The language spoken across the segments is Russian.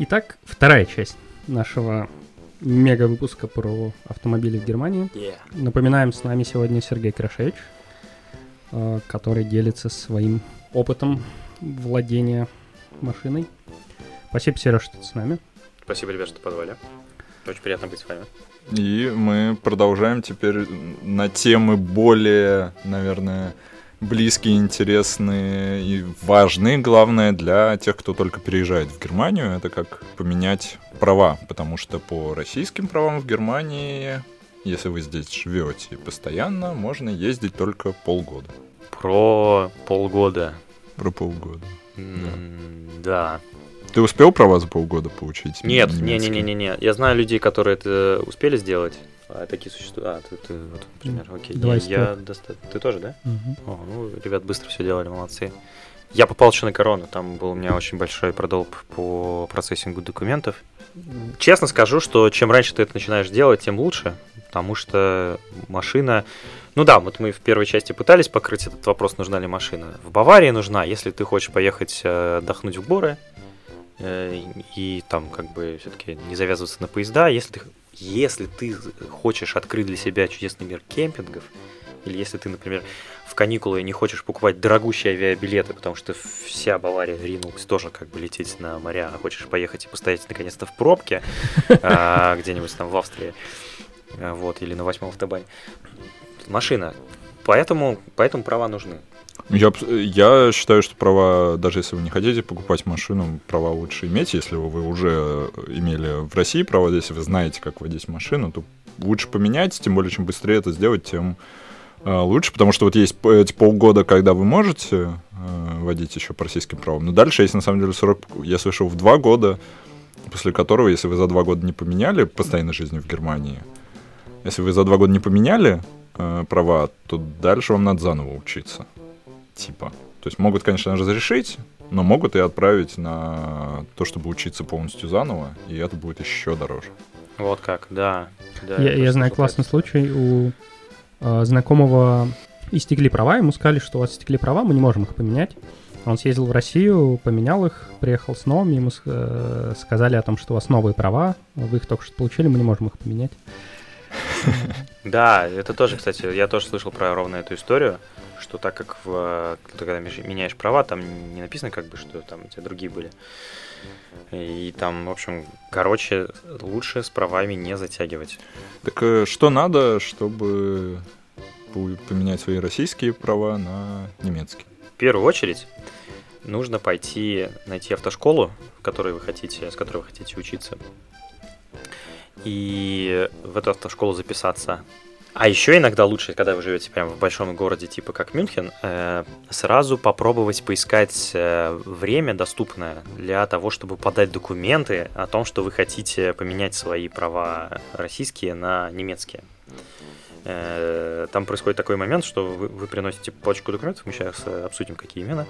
Итак, вторая часть нашего мега-выпуска про автомобили в Германии. Yeah. Напоминаем, с нами сегодня Сергей Крашевич, э, который делится своим опытом владения машиной. Спасибо, Сереж, что ты с нами. Спасибо, ребят, что позвали. Очень приятно быть с вами. И мы продолжаем теперь на темы более, наверное, близкие, интересные и важные, главное, для тех, кто только переезжает в Германию. Это как поменять права, потому что по российским правам в Германии, если вы здесь живете постоянно, можно ездить только полгода. Про полгода. Про полгода. М, Да. Ты успел права за полгода получить? Нет, не-не-не-не. Я знаю людей, которые это успели сделать. А такие существуют. А, ты, ты вот, например, окей. Два Я, я доста- Ты тоже, да? Мгм. О, ну, ребят быстро все делали, молодцы. Я попал еще на корону, там был у меня очень большой продолб по процессингу документов. Честно скажу, что чем раньше ты это начинаешь делать, тем лучше, потому что машина... Ну да, вот мы в первой части пытались покрыть этот вопрос, нужна ли машина. В Баварии нужна, если ты хочешь поехать э, отдохнуть в горы, и там как бы все-таки не завязываться на поезда, если ты, если ты хочешь открыть для себя чудесный мир кемпингов, или если ты, например, в каникулы не хочешь покупать дорогущие авиабилеты, потому что вся Бавария ринулась тоже как бы лететь на моря, а хочешь поехать и постоять наконец-то в пробке а, где-нибудь там в Австрии, вот, или на восьмом автобане. Машина. Поэтому, поэтому права нужны. Я, я считаю, что права, даже если вы не хотите покупать машину, права лучше иметь. Если вы уже имели в России права, если вы знаете, как водить машину, то лучше поменять, тем более, чем быстрее это сделать, тем э, лучше, потому что вот есть эти полгода, когда вы можете э, водить еще по российским правам, но дальше есть на самом деле срок, я слышал, в два года, после которого, если вы за два года не поменяли постоянной жизни в Германии, если вы за два года не поменяли э, права, то дальше вам надо заново учиться типа. То есть могут, конечно, разрешить, но могут и отправить на то, чтобы учиться полностью заново, и это будет еще дороже. Вот как, да. да Я, я знаю классный случай. У э, знакомого истекли права, ему сказали, что у вас истекли права, мы не можем их поменять. Он съездил в Россию, поменял их, приехал с новыми, ему э, сказали о том, что у вас новые права, вы их только что получили, мы не можем их поменять. Да, это тоже, кстати, я тоже слышал про ровно эту историю, что так как в, ты когда меняешь права, там не написано как бы, что там у тебя другие были. И там, в общем, короче, лучше с правами не затягивать. Так э, что надо, чтобы поменять свои российские права на немецкие? В первую очередь нужно пойти найти автошколу, в которой вы хотите, с которой вы хотите учиться, и в эту автошколу записаться. А еще иногда лучше, когда вы живете прямо в большом городе, типа как Мюнхен, э, сразу попробовать поискать э, время доступное для того, чтобы подать документы о том, что вы хотите поменять свои права российские на немецкие. Э, Там происходит такой момент, что вы, вы приносите пачку документов, мы сейчас обсудим, какие именно,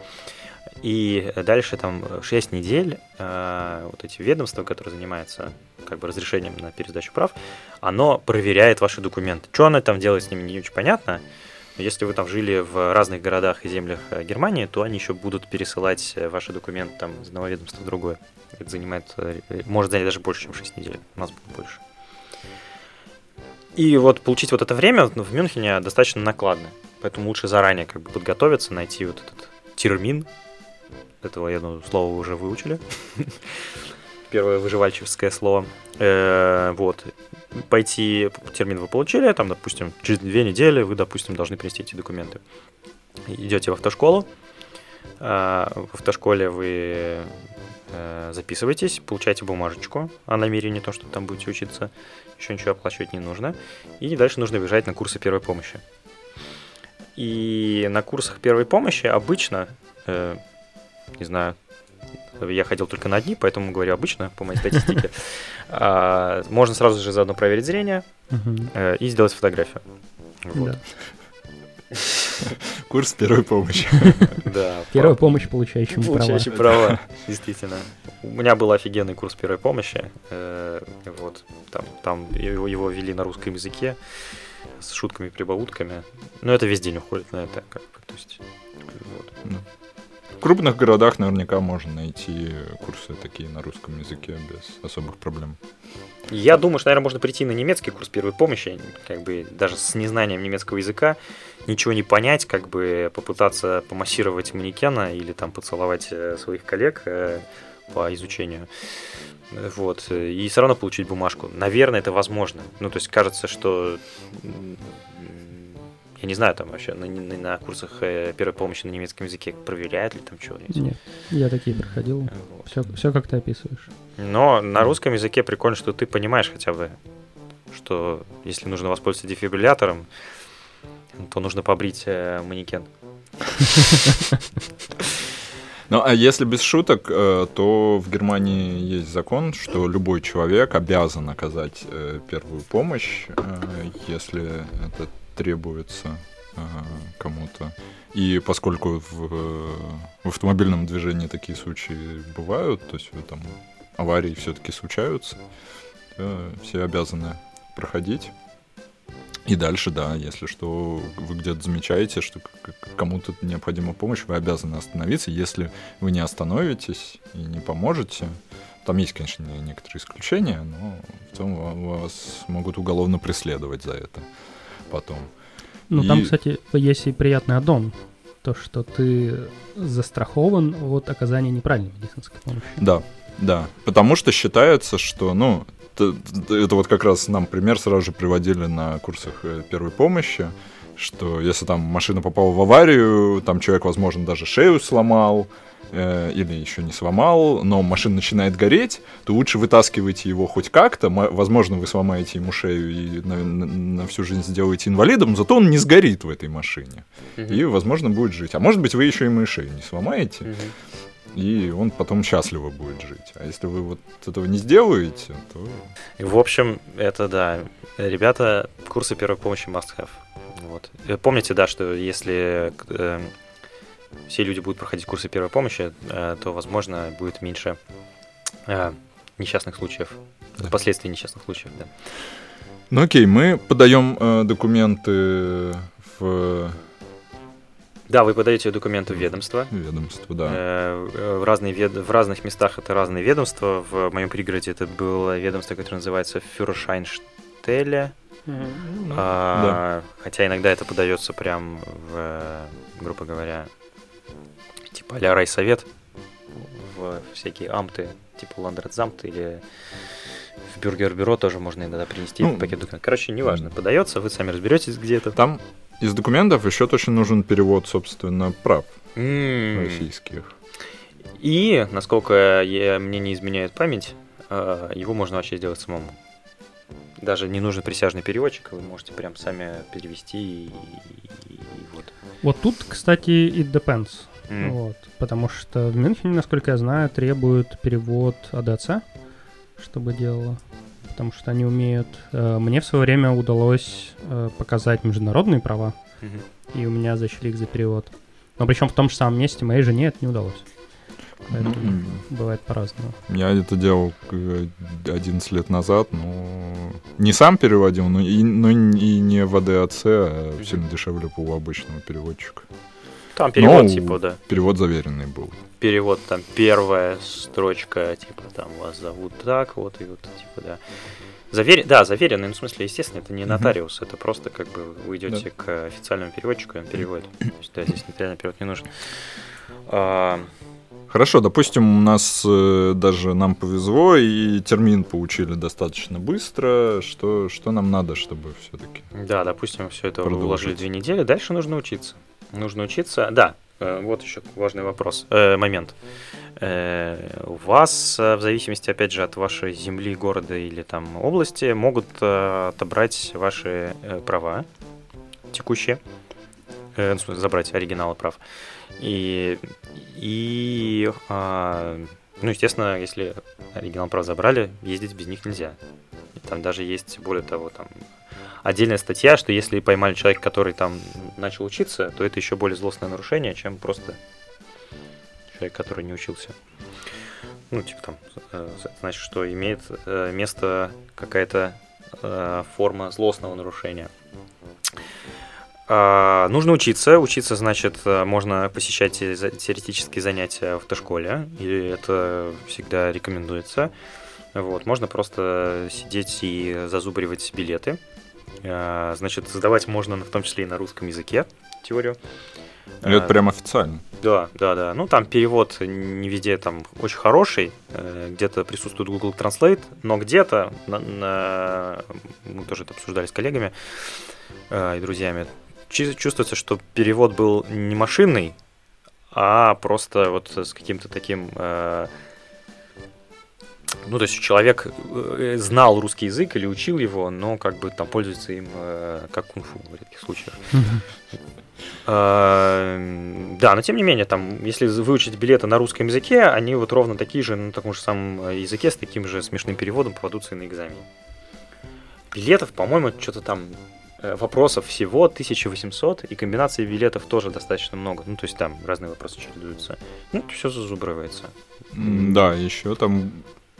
и дальше там 6 недель э, вот эти ведомства, которые занимаются как бы разрешением на пересдачу прав, оно проверяет ваши документы. Что оно там делает с ними, не очень понятно. Но если вы там жили в разных городах и землях э, Германии, то они еще будут пересылать э, ваши документы там из одного ведомства в другое. Это занимает, э, может занять даже больше, чем 6 недель. У нас будет больше. И вот получить вот это время в Мюнхене достаточно накладно. Поэтому лучше заранее как бы подготовиться, найти вот этот термин. Этого, я думаю, слово вы уже выучили. Первое выживальческое слово. Э, Вот. Пойти, термин вы получили, там, допустим, через две недели вы, допустим, должны принести эти документы. Идете в автошколу. А, В автошколе вы э, записываетесь, получаете бумажечку о намерении, то, что там будете учиться. Еще ничего оплачивать не нужно. И дальше нужно бежать на курсы первой помощи. И на курсах первой помощи обычно, э, не знаю, я ходил только на одни, поэтому говорю обычно, по моей статистике, а, можно сразу же заодно проверить зрение э, и сделать фотографию. Курс первой помощи. Да. Первая помощь получающим права. Получающий права, действительно. У меня был офигенный курс первой помощи. э, Вот. Там, там его, его вели на русском языке с шутками, прибаутками. Но это весь день уходит на это. Как бы, то есть, вот. В крупных городах наверняка можно найти курсы такие на русском языке без особых проблем. Я думаю, что, наверное, можно прийти на немецкий курс первой помощи, как бы даже с незнанием немецкого языка, ничего не понять, как бы попытаться помассировать манекена или там поцеловать э, своих коллег э, по изучению. Вот, и все равно получить бумажку. Наверное, это возможно. Ну, то есть кажется, что я не знаю, там вообще на, на- на курсах э, первой помощи на немецком языке проверяют ли там что-нибудь. Нет, я такие проходил. Вот. Все, все как ты описываешь. Но на русском языке прикольно, что ты понимаешь хотя бы, что если нужно воспользоваться дефибриллятором, то нужно побрить э, манекен. Ну, а если без шуток, э, то в Германии есть закон, что любой человек обязан оказать первую помощь, если это требуется э, кому-то. И поскольку в, э, в автомобильном движении такие случаи бывают, то есть э, там аварии все-таки случаются, то все обязаны проходить. И дальше, да, если что, вы где-то замечаете, что кому-то необходима помощь, вы обязаны остановиться. Если вы не остановитесь и не поможете, там есть, конечно, не- некоторые исключения, но в целом ва- вас могут уголовно преследовать за это потом. Ну, там, И- кстати, есть и приятный аддон. То, что ты застрахован от оказания неправильной медицинской помощи. Да, да. Потому что считается, что, ну, т- это вот как раз нам пример сразу же приводили на курсах э, первой помощи, что если там машина попала в аварию, там человек, возможно, даже шею сломал, э, или еще не сломал, но машина начинает гореть, то лучше вытаскивайте его хоть как-то. Мо- Возможно, вы сломаете ему шею и на, на- на всю жизнь сделаете инвалидом, зато он не сгорит в этой машине. И, возможно, будет жить. А может быть, вы еще ему и шею не сломаете, и он потом счастливо будет жить. А если вы вот этого не сделаете, то... В общем, это да. Ребята, курсы первой помощи must have. Вот. Э, Помните, да, что если э, все люди будут проходить курсы первой помощи, э, то, возможно, будет меньше э, несчастных случаев. Да. Последствий несчастных случаев, да. Ну окей, мы подаем э, документы в Да, вы подаете документы в ведомство. ведомство, да. Э, В, разные вед... в разных местах это разные ведомства. В моем пригороде это было ведомство, которое называется Фюршайнштеле. А, Хотя иногда это подается прям в, грубо говоря, типа а райсовет, в всякие амты, типа Ландратзамт или в бюргер-бюро тоже можно иногда принести Ну, пакет документов. Короче, неважно, подается, вы сами разберетесь где-то. Там из документов еще точно нужен перевод, собственно, прав М. российских. И, насколько я, мне не изменяет память, э, его можно вообще сделать самому. Даже не нужен присяжный переводчик, вы можете прям сами перевести и, и вот. Вот тут, кстати, it depends. М. Вот, потому что в Мюнхене, насколько я знаю, требуют перевод АДЦ, чтобы делала. Потому что они умеют... э, Мне в свое время удалось э, показать международные права, Мгм. и у меня зачли их за перевод. Но причем в том же самом месте моей жене это не удалось. Поэтому Ну, бывает по-разному. Я это делал э, 11 лет назад, но не сам переводил, но и, но и не в АДАЦ, а сильно дешевле у обычного переводчика. Там перевод, Ну, типа, да. Перевод заверенный был. Перевод там первая строчка, типа, там вас зовут так, вот, и вот, типа, да. Завер... Да, заверенный, ну, в смысле, естественно, это не нотариус, это просто как бы вы идете к официальному переводчику, и он переводит. То есть, да, здесь нотариальный перевод не нужен. А, Хорошо, допустим, у нас э, даже нам повезло, и термин получили достаточно быстро. Что, что нам надо, чтобы все-таки... Да, допустим, все это Продолжить. уложили две недели. Дальше нужно учиться. Нужно учиться. Да, э, вот еще важный вопрос, э, момент. Э, у вас, в зависимости, опять же, от вашей земли, города или там области, могут э, отобрать ваши права текущие, ну, забрать оригиналы прав. И, и а, ну, естественно, если оригинал прав забрали, ездить без них нельзя. Там даже есть, более того, там отдельная статья, что если поймали человека, который там начал учиться, то это еще более злостное нарушение, чем просто человек, который не учился. Ну, типа там, э, значит, что имеет э, место какая-то э, форма злостного нарушения. А, нужно учиться. Учиться, значит, можно посещать теоретические занятия в автошколе, и это всегда рекомендуется. Вот, можно просто сидеть и зазубривать билеты. А, значит, сдавать можно в том числе и на русском языке теорию. И это а, прям официально. Да, да, да. Ну, там перевод не везде там очень хороший. Э, где-то присутствует Google Translate, но где-то, на, на, мы тоже это обсуждали с коллегами э, и друзьями, чувствуется, что перевод был не машинный, а просто вот с каким-то таким э, ну, то есть человек э, знал русский язык или учил его, но как бы там пользуется им э, как кунг-фу в редких случаях. Э, да, но тем не менее, там, если выучить билеты на русском языке, они вот ровно такие же, на таком же самом языке, с таким же смешным переводом попадутся и на экзамене. Билетов, по-моему, что-то там вопросов всего 1800, и комбинаций билетов тоже достаточно много. Ну, то есть там разные вопросы чередуются. Ну, все зазубривается. Да, еще там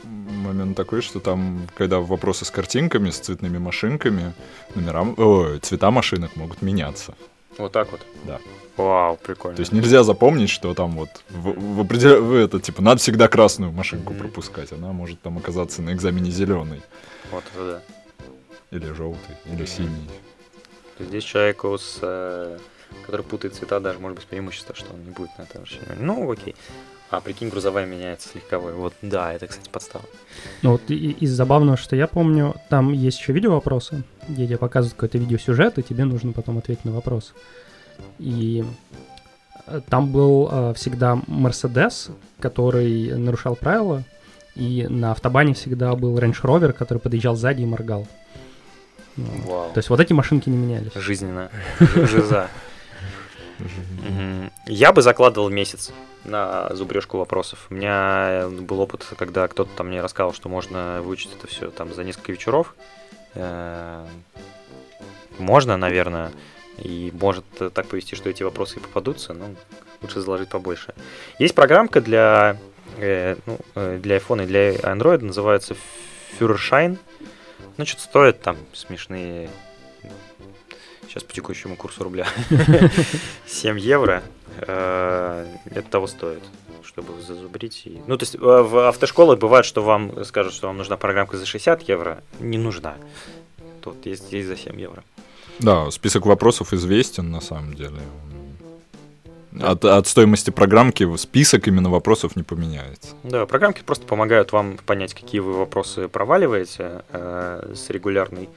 момент такой, что там, когда вопросы с картинками, с цветными машинками, номера, о, цвета машинок могут меняться. Вот так вот? Да. Вау, прикольно. То есть нельзя запомнить, что там вот в, в определ... в это, типа, надо всегда красную машинку mm-hmm. пропускать. Она может там оказаться на экзамене зеленой. Вот это да. Или желтый, или mm-hmm. синий. Здесь человеку, с, э, который путает цвета, даже может быть преимущество, что он не будет на это обращать Ну, окей. А, прикинь, грузовая меняется слегка. Вот, да, это, кстати, подстава. Ну вот и, из забавного, что я помню, там есть еще видео вопросы, где тебе показывают какой-то видеосюжет, и тебе нужно потом ответить на вопрос. И э, там был э, всегда Мерседес, который нарушал правила, и на автобане всегда был Range Rover, который подъезжал сзади и моргал. Вау. То есть вот эти машинки не менялись. Жизненно. Жиза. Я бы закладывал месяц на зубрежку вопросов. У меня был опыт, когда кто-то там мне рассказал, что можно выучить это все там за несколько вечеров. Э, можно, наверное, и может так повести, что эти вопросы и попадутся, но лучше заложить побольше. Есть программка для, э, ну, э, для iPhone и для Android, называется Führerschein. Значит, стоит там смешные сейчас по текущему курсу рубля 7 евро. Э, это того стоит, чтобы зазубрить. И... Ну, то есть в автошколах бывает, что вам скажут, что вам нужна программка за 60 евро. Не нужна. Тут есть, есть за 7 евро. Да, список вопросов известен на самом деле. От, от стоимости программки список именно вопросов не поменяется. Да, программки просто помогают вам понять, какие вы вопросы проваливаете э, с регулярной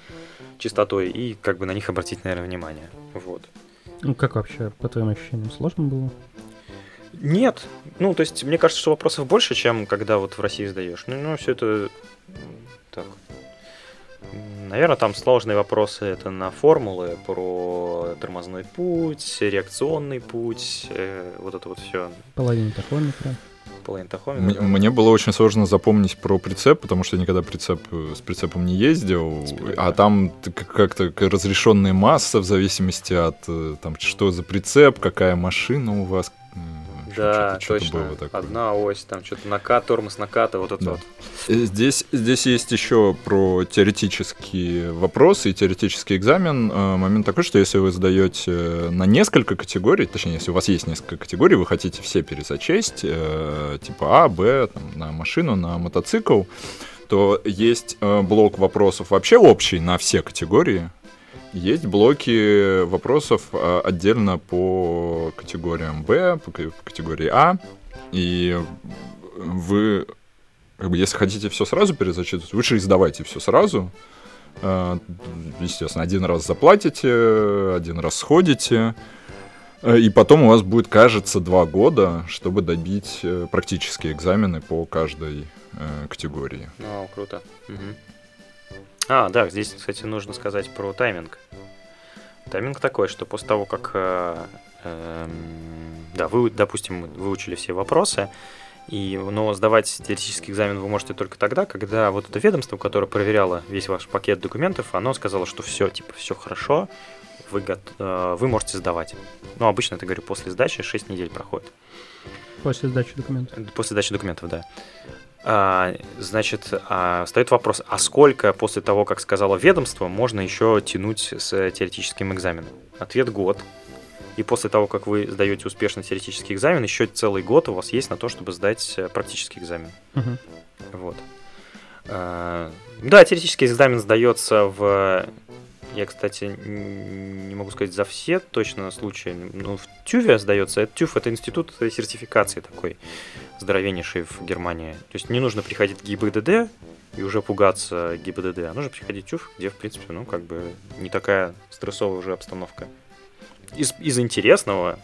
частотой и как бы на них обратить, наверное, внимание. Вот. Ну, как вообще, по твоим ощущениям, сложно было? Нет. Ну, то есть, мне кажется, что вопросов больше, чем когда вот в России сдаешь. Ну, ну все это так. Наверное, там сложные вопросы это на формулы про тормозной путь, реакционный путь, э, вот это вот все. Половина тахометра половина тахометра. Мне было очень сложно запомнить про прицеп, потому что я никогда прицеп, э, с прицепом не ездил, а там как-то разрешенная масса в зависимости от э, там, что за прицеп, какая машина у вас, да, что точно. Было такое. Одна ось, там что-то накат, тормоз наката, вот это да. вот. Э, здесь, здесь есть еще про теоретические вопросы и теоретический экзамен. Э, момент такой, что если вы задаете на несколько категорий, точнее, если у вас есть несколько категорий, вы хотите все перезачесть, э, типа А, Б, там, на машину, на мотоцикл, то есть блок вопросов вообще общий на все категории, есть блоки вопросов а, отдельно по категориям Б, по категории А. И вы, как бы, если хотите все сразу перезачитывать, лучше издавайте все сразу. А, естественно, один раз заплатите, один раз сходите. И потом у вас будет, кажется, два года, чтобы добить э, практические экзамены по каждой э, категории. О, круто. Угу. А, да, здесь, кстати, нужно сказать про тайминг. Тайминг такой, что после того, как, э, э, да, вы, допустим, выучили все вопросы, И, но сдавать теоретический экзамен вы можете только тогда, когда вот это ведомство, которое проверяло весь ваш пакет документов, оно сказало, что все, типа, все хорошо, вы, гот... Э, вы можете сдавать. Ну, обычно, это говорю, после сдачи 6 недель проходит. После сдачи документов. После сдачи документов, да. А, значит, а, встает вопрос, а сколько после того, как сказала ведомство, можно еще тянуть с теоретическим экзаменом? Ответ год. И после того, как вы сдаете успешно теоретический экзамен, еще целый год у вас есть на то, чтобы сдать э, практический экзамен. Мгм. Вот. А, Да, теоретический экзамен сдается в... Я, кстати, не могу сказать за все точно случаи. Но в ТЮВе сдается. Это ТЮВ — это институт сертификации такой здоровеннейший в Германии. То есть не нужно приходить к ГИБДД и уже пугаться ГИБДД, а нужно приходить в ТЮВ, где, в принципе, ну, как бы не такая стрессовая уже обстановка. Из, из интересного,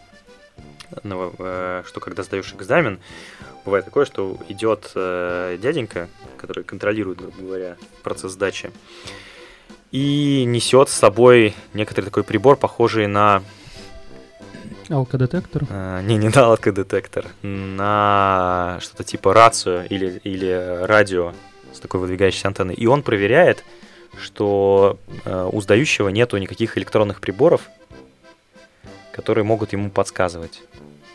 ново- э, что когда сдаешь экзамен, бывает такое, что идет э, дяденька, который контролирует, грубо говоря, процесс сдачи, и несет с собой некоторый такой прибор, похожий на Алкодетектор. Э, Не, не на алкодетектор, на что-то типа рацию или, или радио с такой выдвигающейся антенной. И он проверяет, что э, у сдающего нету никаких электронных приборов, которые могут ему подсказывать.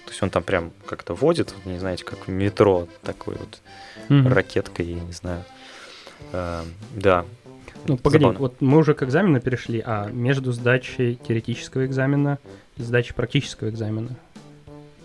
То есть он там прям как-то водит, не знаете, как в метро, такой вот Мгм. ракеткой, я не знаю. Э, да. Ну, погоди, Забавно. вот мы уже к экзамену перешли, а между сдачей теоретического экзамена и сдачей практического экзамена?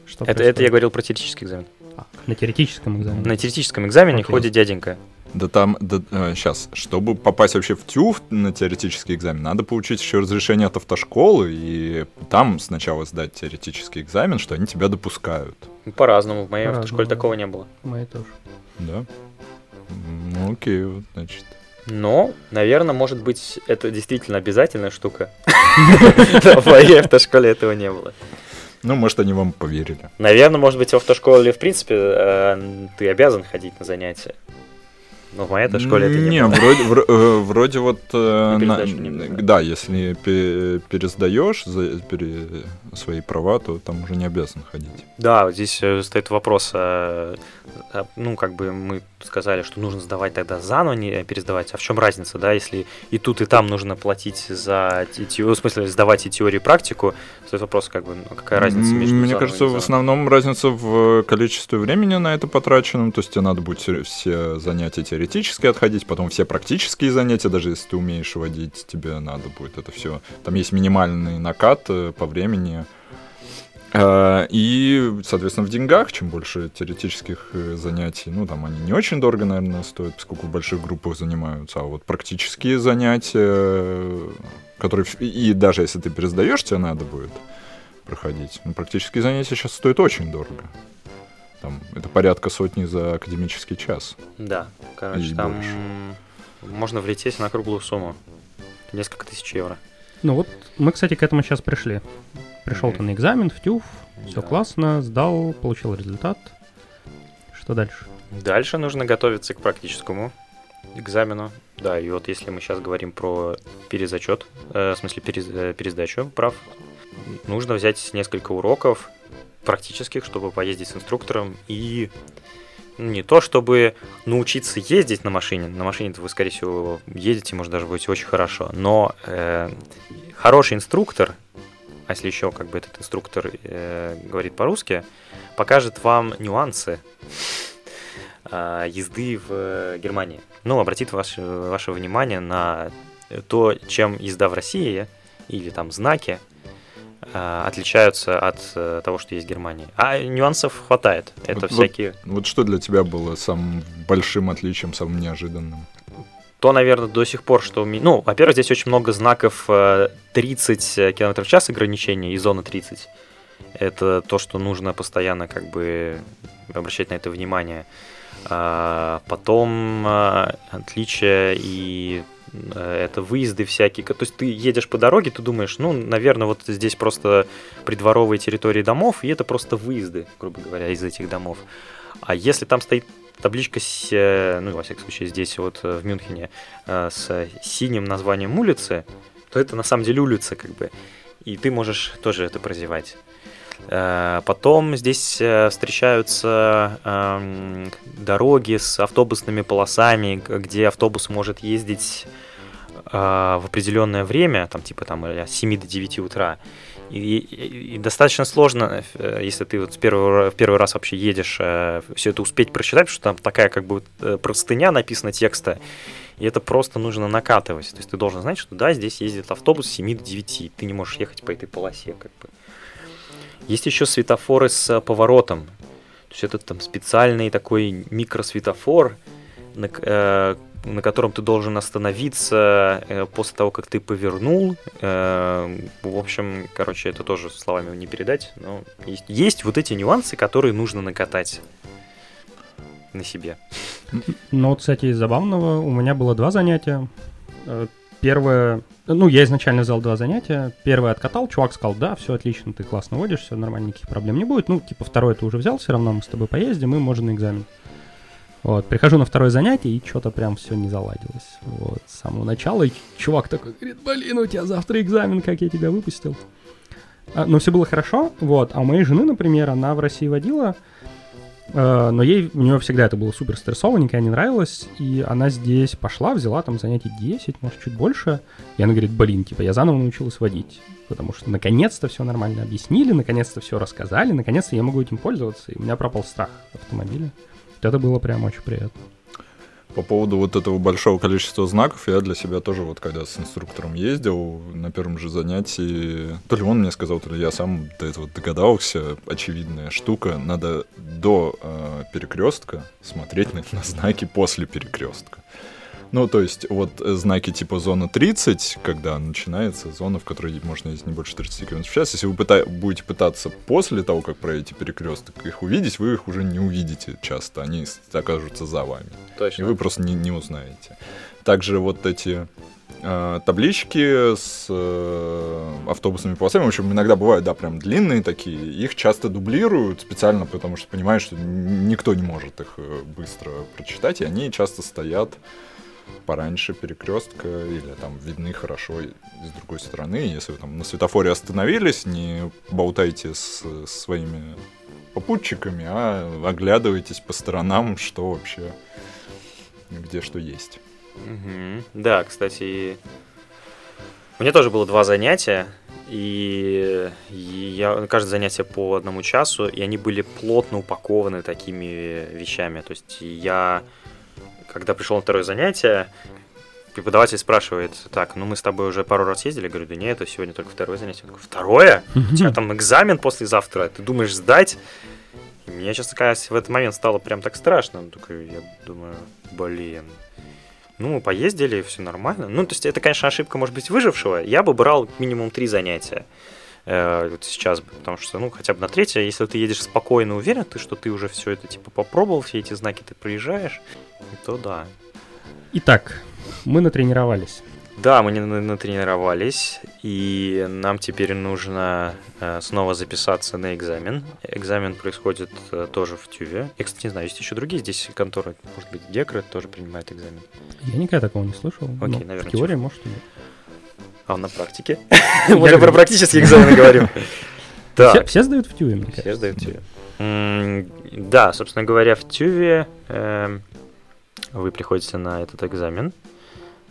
Что Это, это я говорил про теоретический экзамен. А, на теоретическом экзамене. На теоретическом экзамене Окей. ходит дяденька. Да там, сейчас, чтобы попасть вообще в ТЮФ на теоретический экзамен, надо получить еще разрешение от автошколы, и там сначала сдать теоретический экзамен, что они тебя допускают. По-разному. В моей По-разному, автошколе да. такого не было. Мои тоже. Да? Ну, окей, вот, значит. Но, наверное, может быть, это действительно обязательная штука. В моей автошколе этого не было. Ну, может, они вам поверили. Наверное, может быть, в автошколе, в принципе, э, ты обязан ходить на занятия. Но в моей автошколе это не было. вроде, вро- э, вроде вот... э, На не да? если пе- пересдаешь за- пере- свои права, то там уже не обязан ходить. Да, здесь стоит вопрос, э, а, ну, как бы мы сказали, что нужно сдавать тогда заново, не пересдавать, а в чем разница, да, если и тут, и там нужно платить за, те- те- в смысле, сдавать и теорию, и практику, стоит вопрос, как бы, ну, какая разница между Мне кажется, в основном разница в количестве времени на это потраченном. То есть тебе надо будет все- все занятия теоретические отходить, потом все практические занятия, даже если ты умеешь водить, тебе надо будет это все. Там есть минимальный накат э, по времени. Э, И, соответственно, в деньгах, чем больше теоретических э, занятий, ну, там они не очень дорого, наверное, стоят, поскольку в больших группах занимаются, а вот практические занятия, которые, и даже если ты пересдаешь, тебе надо будет проходить. Ну, практические занятия сейчас стоят очень дорого. Там, это порядка сотни за академический час. Да, короче, И там больше. можно влететь на круглую сумму. Несколько тысяч евро. Ну вот, мы, кстати, к этому сейчас пришли. Пришел ты на экзамен в ТЮФ, все Да. классно, сдал, получил результат. Что дальше? Дальше нужно готовиться к практическому экзамену. Да, и вот если мы сейчас говорим про перезачет, э, в смысле перез- э, пересдачу прав, нужно взять несколько уроков практических, чтобы поездить с инструктором и не то, чтобы научиться ездить на машине. На машине вы, скорее всего, ездите, может, даже будете очень хорошо. Но э, хороший инструктор, а если еще как бы этот инструктор э, говорит по-русски, покажет вам нюансы а, езды в э, Германии. Ну, обратит ваше, ваше внимание на то, чем езда в России или там знаки а, отличаются от э, того, что есть в Германии. А нюансов хватает. Это Вот- всякие... Вот что для тебя было самым большим отличием, самым неожиданным? То, наверное, до сих пор, что... ми- Ну, во-первых, здесь очень много знаков э, 30 км в час ограничения и зона 30. Это то, что нужно постоянно как бы обращать на это внимание. А, потом а, отличия и э, это выезды всякие. То есть ты едешь по дороге, ты думаешь, ну, наверное, вот здесь просто придворовые территории домов, и это просто выезды, грубо говоря, из этих домов. А если там стоит табличка, с, э, ну, во всяком случае, здесь вот э, в Мюнхене, э, с синим названием улицы, то это на самом деле улица, как бы. И ты можешь тоже это прозевать. Э, потом здесь э, встречаются эм, дороги с автобусными полосами, где автобус может ездить э, в определенное время, там типа там с 7 до 9 утра. И, и, достаточно сложно, если ты вот с первого, в первый раз вообще едешь, все это успеть прочитать, потому что там такая как бы простыня написана текста, и это просто нужно накатывать. То есть ты должен знать, что да, здесь ездит автобус с 7 до 9, ты не можешь ехать по этой полосе как бы. Есть еще светофоры с э, поворотом. То есть это там специальный такой микросветофор, на, э, на котором ты должен остановиться э, после того, как ты повернул. Э, в общем, короче, это тоже словами не передать. Но есть, есть вот эти нюансы, которые нужно накатать на себе. Ну, вот, кстати, из забавного у меня было два занятия. Э, первое ну, я изначально взял два занятия. Первое откатал, чувак сказал, да, все отлично, ты классно водишь, все нормально, никаких проблем не будет. Ну, типа, второе ты уже взял, все равно мы с тобой поездим, и можно на экзамен. Вот, прихожу на второе занятие, и что-то прям все не заладилось. Вот, с самого начала, и чувак такой говорит, блин, у тебя завтра экзамен, как я тебя выпустил. А, но все было хорошо, вот, а у моей жены, например, она в России водила, Э, но ей, у нее всегда это было супер стрессово, никогда не нравилось, и она здесь пошла, взяла там занятий 10, может, чуть больше, и она говорит, блин, типа, я заново научилась водить, потому что наконец-то все нормально объяснили, наконец-то все рассказали, наконец-то я могу этим пользоваться, и у меня пропал страх автомобиля. Это было прям очень приятно. По поводу вот этого большого количества знаков, я для себя тоже вот когда с инструктором ездил на первом же занятии, то ли он мне сказал, то ли я сам до этого догадался, очевидная штука, надо до э, перекрестка смотреть на, на знаки после перекрестка. Ну, то есть, вот знаки типа зона 30, когда начинается зона, в которой можно ездить не больше 30 км в час, если вы пыта- будете пытаться после того, как пройдете перекресток, их увидеть, вы их уже не увидите часто, они окажутся за вами. Точно. И вы просто не, не узнаете. Также вот эти э, таблички с э, автобусными полосами, в общем, иногда бывают, да, прям длинные такие, их часто дублируют специально, потому что понимают, что никто не может их э, быстро прочитать, и они часто стоят пораньше перекрестка или там видны хорошо с другой стороны. Если вы там на светофоре остановились, не болтайте с, своими попутчиками, а оглядывайтесь по сторонам, что вообще, где что есть. Угу. Да, кстати, у меня тоже было два занятия, и я, каждое занятие по одному часу, и они были плотно упакованы такими вещами. То есть я когда пришел на второе занятие, преподаватель спрашивает, так, ну мы с тобой уже пару раз ездили, говорю, да нет, это сегодня только второе занятие. Он говорит, второе? У тебя там экзамен послезавтра, ты думаешь сдать? И мне, честно сказать, в этот момент стало прям так страшно. Такой, я думаю, блин. Ну, поездили, все нормально. Ну, то есть это, конечно, ошибка, может быть, выжившего. Я бы брал минимум три занятия э, вот сейчас, потому что, ну, хотя бы на третье, если ты едешь спокойно, уверен, ты, что ты уже все это, типа, попробовал, все эти знаки ты проезжаешь, то да. Итак, мы натренировались. Да, мы не натренировались, и нам теперь нужно э, снова записаться на экзамен. Экзамен происходит э, тоже в Тюве. Я, кстати, не знаю, есть еще другие здесь конторы. Может быть, Декрет тоже принимает экзамен. Я никогда такого не слышал. Окей, наверное. В теории, тюв. может, и нет. А на практике? Мы про практические экзамены говорим. Все сдают в Тюве, мне Все сдают в Тюве. Да, собственно говоря, в Тюве эм, вы приходите на этот экзамен,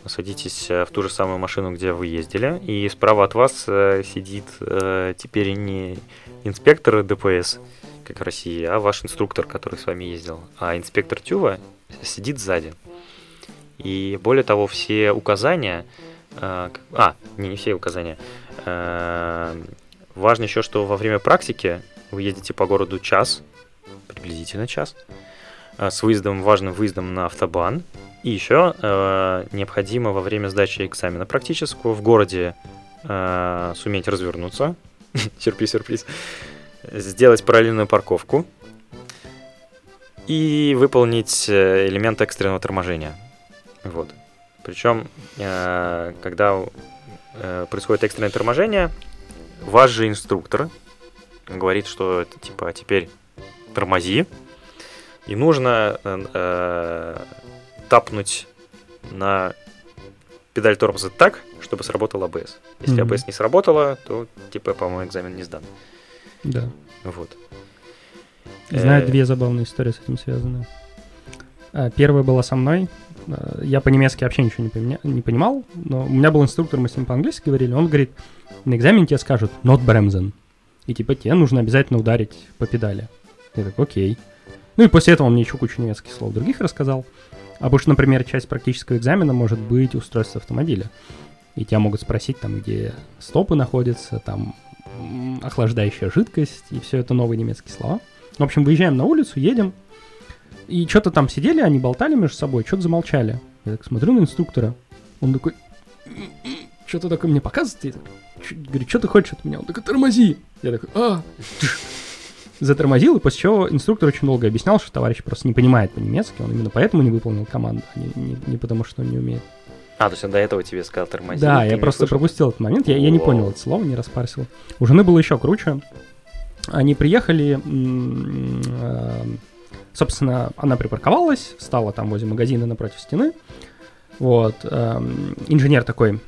садитесь э, в ту же самую машину, где вы ездили, и справа от вас э, сидит э, теперь не инспектор ДПС, как в России, а ваш инструктор, который с вами ездил. А инспектор Тюва сидит сзади. И более того, все указания... Э, а, не, не все указания. Э, важно еще, что во время практики вы едете по городу час, приблизительно час, Э, с выездом, важным выездом на автобан. И еще э, необходимо во время сдачи экзамена практического в городе суметь развернуться, сюрприз-сюрприз, сделать параллельную парковку и выполнить элемент экстренного торможения. Вот. Причем, э, когда э, происходит экстренное торможение, ваш же инструктор говорит, что типа теперь тормози, и нужно э, тапнуть на педаль тормоза так, чтобы сработал ABS. Если mm-hmm. ABS не сработало, то типа, по-моему, экзамен не сдан. Да. Вот. Знаю две забавные истории с этим связаны. А, Первая была со мной. Я по-немецки вообще ничего не, поменя- не понимал, но у меня был инструктор, мы с ним по-английски говорили, он говорит, на экзамене тебе скажут not bremsen. И типа тебе нужно обязательно ударить по педали. Я такой, окей. Ну и после этого он мне еще кучу немецких слов других рассказал. А потому что, например, часть практического экзамена может быть устройство автомобиля. И тебя могут спросить там, где стопы находятся, там охлаждающая жидкость, и все это новые немецкие слова. В общем, выезжаем на улицу, едем, и что-то там сидели, они болтали между собой, что-то замолчали. Я так смотрю на инструктора, он такой, что-то такое мне показывает, я так, говорю, что ты хочешь от меня? Он такой, тормози. Я такой, а, затормозил, и после чего инструктор очень долго объяснял, что товарищ просто не понимает по-немецки, он именно поэтому не выполнил команду, а не, не- не потому, что он не умеет. А, то есть он до этого тебе сказал тормози. Да, я просто слышал? пропустил этот момент. Я, я не понял это слово, не распарсил. У жены было еще круче. Они приехали, э, собственно, она припарковалась, стала там возле магазина напротив стены. Вот. эм, Инженер такой,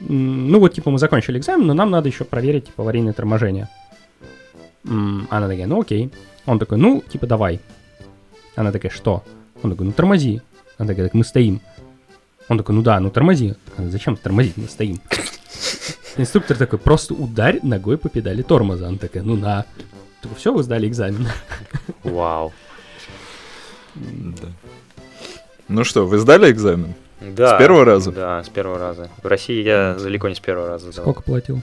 «М, ну вот, типа, мы закончили экзамен, но нам надо еще проверить, типа, аварийное торможение. Она такая, ну окей. Он такой, ну, типа, давай. Она такая, что? Он такой, ну тормози. Она такая, так мы стоим. Он такой, ну да, ну тормози. Она, Зачем тормозить, мы стоим. Инструктор такой, просто ударь ногой по педали тормоза. Она такая, ну на. Все, вы сдали экзамен. Вау. Да. Ну что, вы сдали экзамен? Да. С первого раза? Да, с первого раза. В России я далеко не с первого раза сдал. Сколько платил?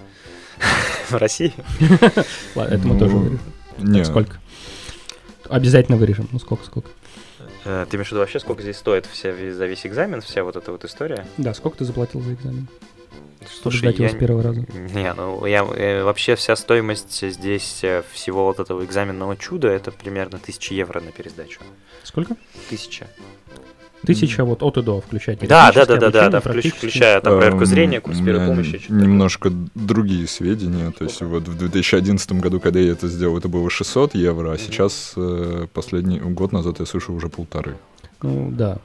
В России? Это мы Ну, тоже вырежем. Не, Так, сколько? Обязательно вырежем. Ну сколько, сколько? Э, Ты имеешь в виду вообще, сколько здесь стоит вся, за весь экзамен, вся вот эта вот история? Да, сколько ты заплатил за экзамен? Слушай, сдать его я... с первого раза. Не, ну я вообще вся стоимость здесь э, всего вот этого экзаменного чуда это примерно 1000 евро на пересдачу. Сколько? Тысяча. Тысяча вот от и до включать. Да, да, да, да, да, да, включая там проверку Эм, зрения, курс первой помощи. что-то такое. Немножко другие сведения. То есть вот в 2011 году, когда я это сделал, это было 600 евро, а сейчас э, последний год назад я слышал уже полторы. Ну, да.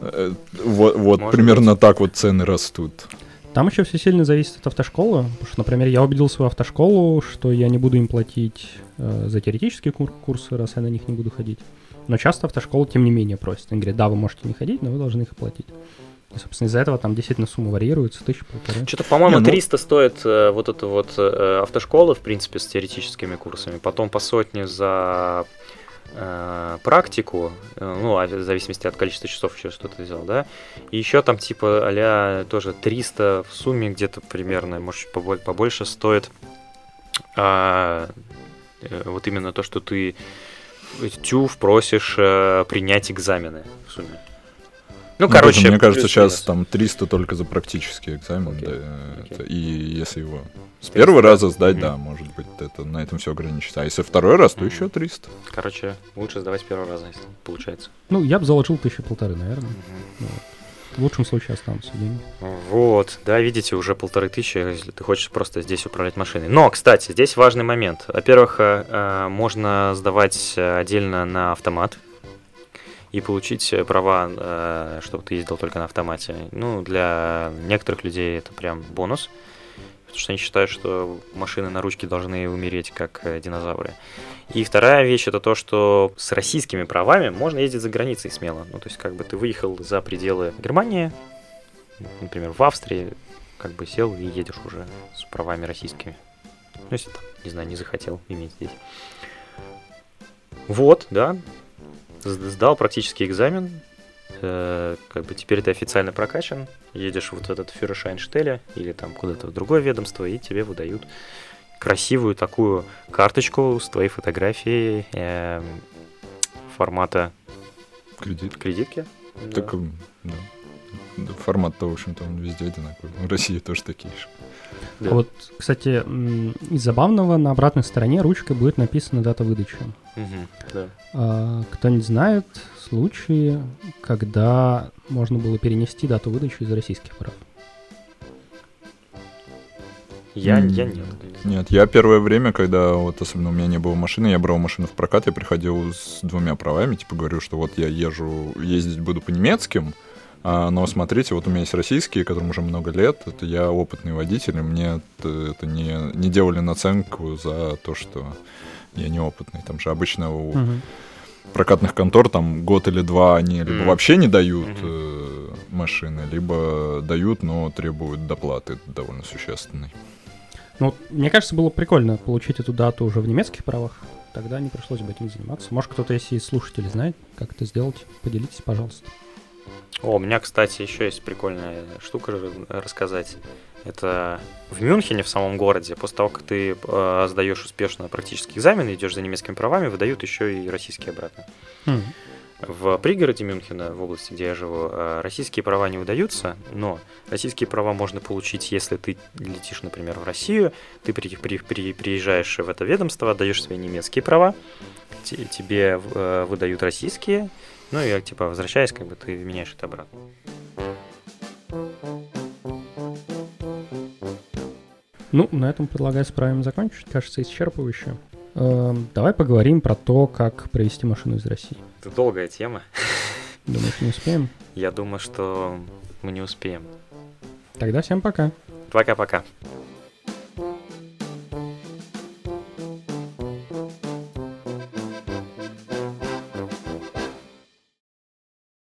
Э, Вот, вот Может примерно так вот цены растут. Там еще все сильно зависит от автошколы. Потому что, например, я убедил свою автошколу, что я не буду им платить э, за теоретические кур- курсы, раз я на них не буду ходить. Но часто автошкола, тем не менее, просит. Они говорят, да, вы можете не ходить, но вы должны их оплатить. И, собственно, из-за этого там действительно сумма варьируется, тысяча полторы. Что-то, по-моему, Не, ну- 300 стоит э, вот эта вот э, автошкола, в принципе, с теоретическими курсами. Потом по сотне за практику, э, ну, а в зависимости от количества часов еще что ты взял, да. И еще там типа а тоже 300 в сумме где-то примерно, может, побольше стоит а, э, вот именно то, что ты ТЮФ просишь э, принять экзамены в сумме. Ну, Ну, короче, мне кажется, сейчас там 300 только за практический экзамен. Окей, да, это- и если его с первого раза сдать, Мгм. да, может быть, это на этом все ограничится. А если второй раз, то Мгм. еще 300. Короче, лучше сдавать с первого раза, если получается. Ну, я бы заложил тысячи полторы, наверное. В лучшем случае останутся деньги. Вот, да, видите, уже полторы тысячи, если ты хочешь просто здесь управлять машиной. Но, кстати, здесь важный момент. Во-первых, э, э, можно сдавать э, отдельно на автомат и получить э, права, э, чтобы ты ездил только на автомате. Ну, для некоторых людей это прям бонус, потому что они считают, что машины на ручке должны умереть, как э, динозавры. И вторая вещь это то, что с российскими правами можно ездить за границей смело. Ну, то есть, как бы ты выехал за пределы Германии, например, в Австрии, как бы сел и едешь уже с правами российскими. Ну, если там, не знаю, не захотел иметь здесь. Вот, да. Сдал практически экзамен. Э, как бы теперь ты официально прокачан. Едешь вот в этот Фюрершайнштеле или там куда-то в другое ведомство, и тебе выдают красивую такую карточку с твоей фотографией эм, формата Кредит. кредитки. Так, да. Да, Формат-то, в общем-то, он везде одинаковый. В России тоже такие же. Да. А Вот, кстати, из забавного, на обратной стороне ручкой будет написана дата выдачи. Да. А, кто-нибудь знает случаи, когда можно было перенести дату выдачи из российских прав? Я, М, я нет. не знаю. Нет, я первое время, когда вот особенно у меня не было машины, я брал машину в прокат, я приходил с двумя правами, типа говорю, что вот я езжу, ездить буду по немецким, А, но смотрите, вот у меня есть российские, которым уже много лет. Это я опытный водитель, и мне это, это не, не делали наценку за то, что я неопытный. Там же обычно у угу. прокатных контор там год или два они либо вообще не дают э, машины, либо дают, но требуют доплаты довольно существенной. Ну, мне кажется, было прикольно получить эту дату уже в немецких правах. Тогда не пришлось бы этим заниматься. Может, кто-то, если слушатели знает, как это сделать, поделитесь, пожалуйста. О, у меня, кстати, еще есть прикольная штука рассказать. Это в Мюнхене, в самом городе, после того, как ты э, сдаешь успешно практический экзамен, идешь за немецкими правами, выдают еще и российские обратно. Mm. В пригороде Мюнхена, в области, где я живу, э, российские права не выдаются, но российские права можно получить, если ты летишь, например, в Россию, ты при, при, при, приезжаешь в это ведомство, даешь свои немецкие права, тебе э, выдают российские, ну и типа возвращаясь, как бы ты меняешь это обратно. Ну, на этом предлагаю с правильно закончить. Кажется, исчерпывающе. Эм, давай поговорим про то, как провести машину из России. Это долгая тема. Думаешь, не успеем? Я думаю, что мы не успеем. Тогда всем пока. Пока-пока.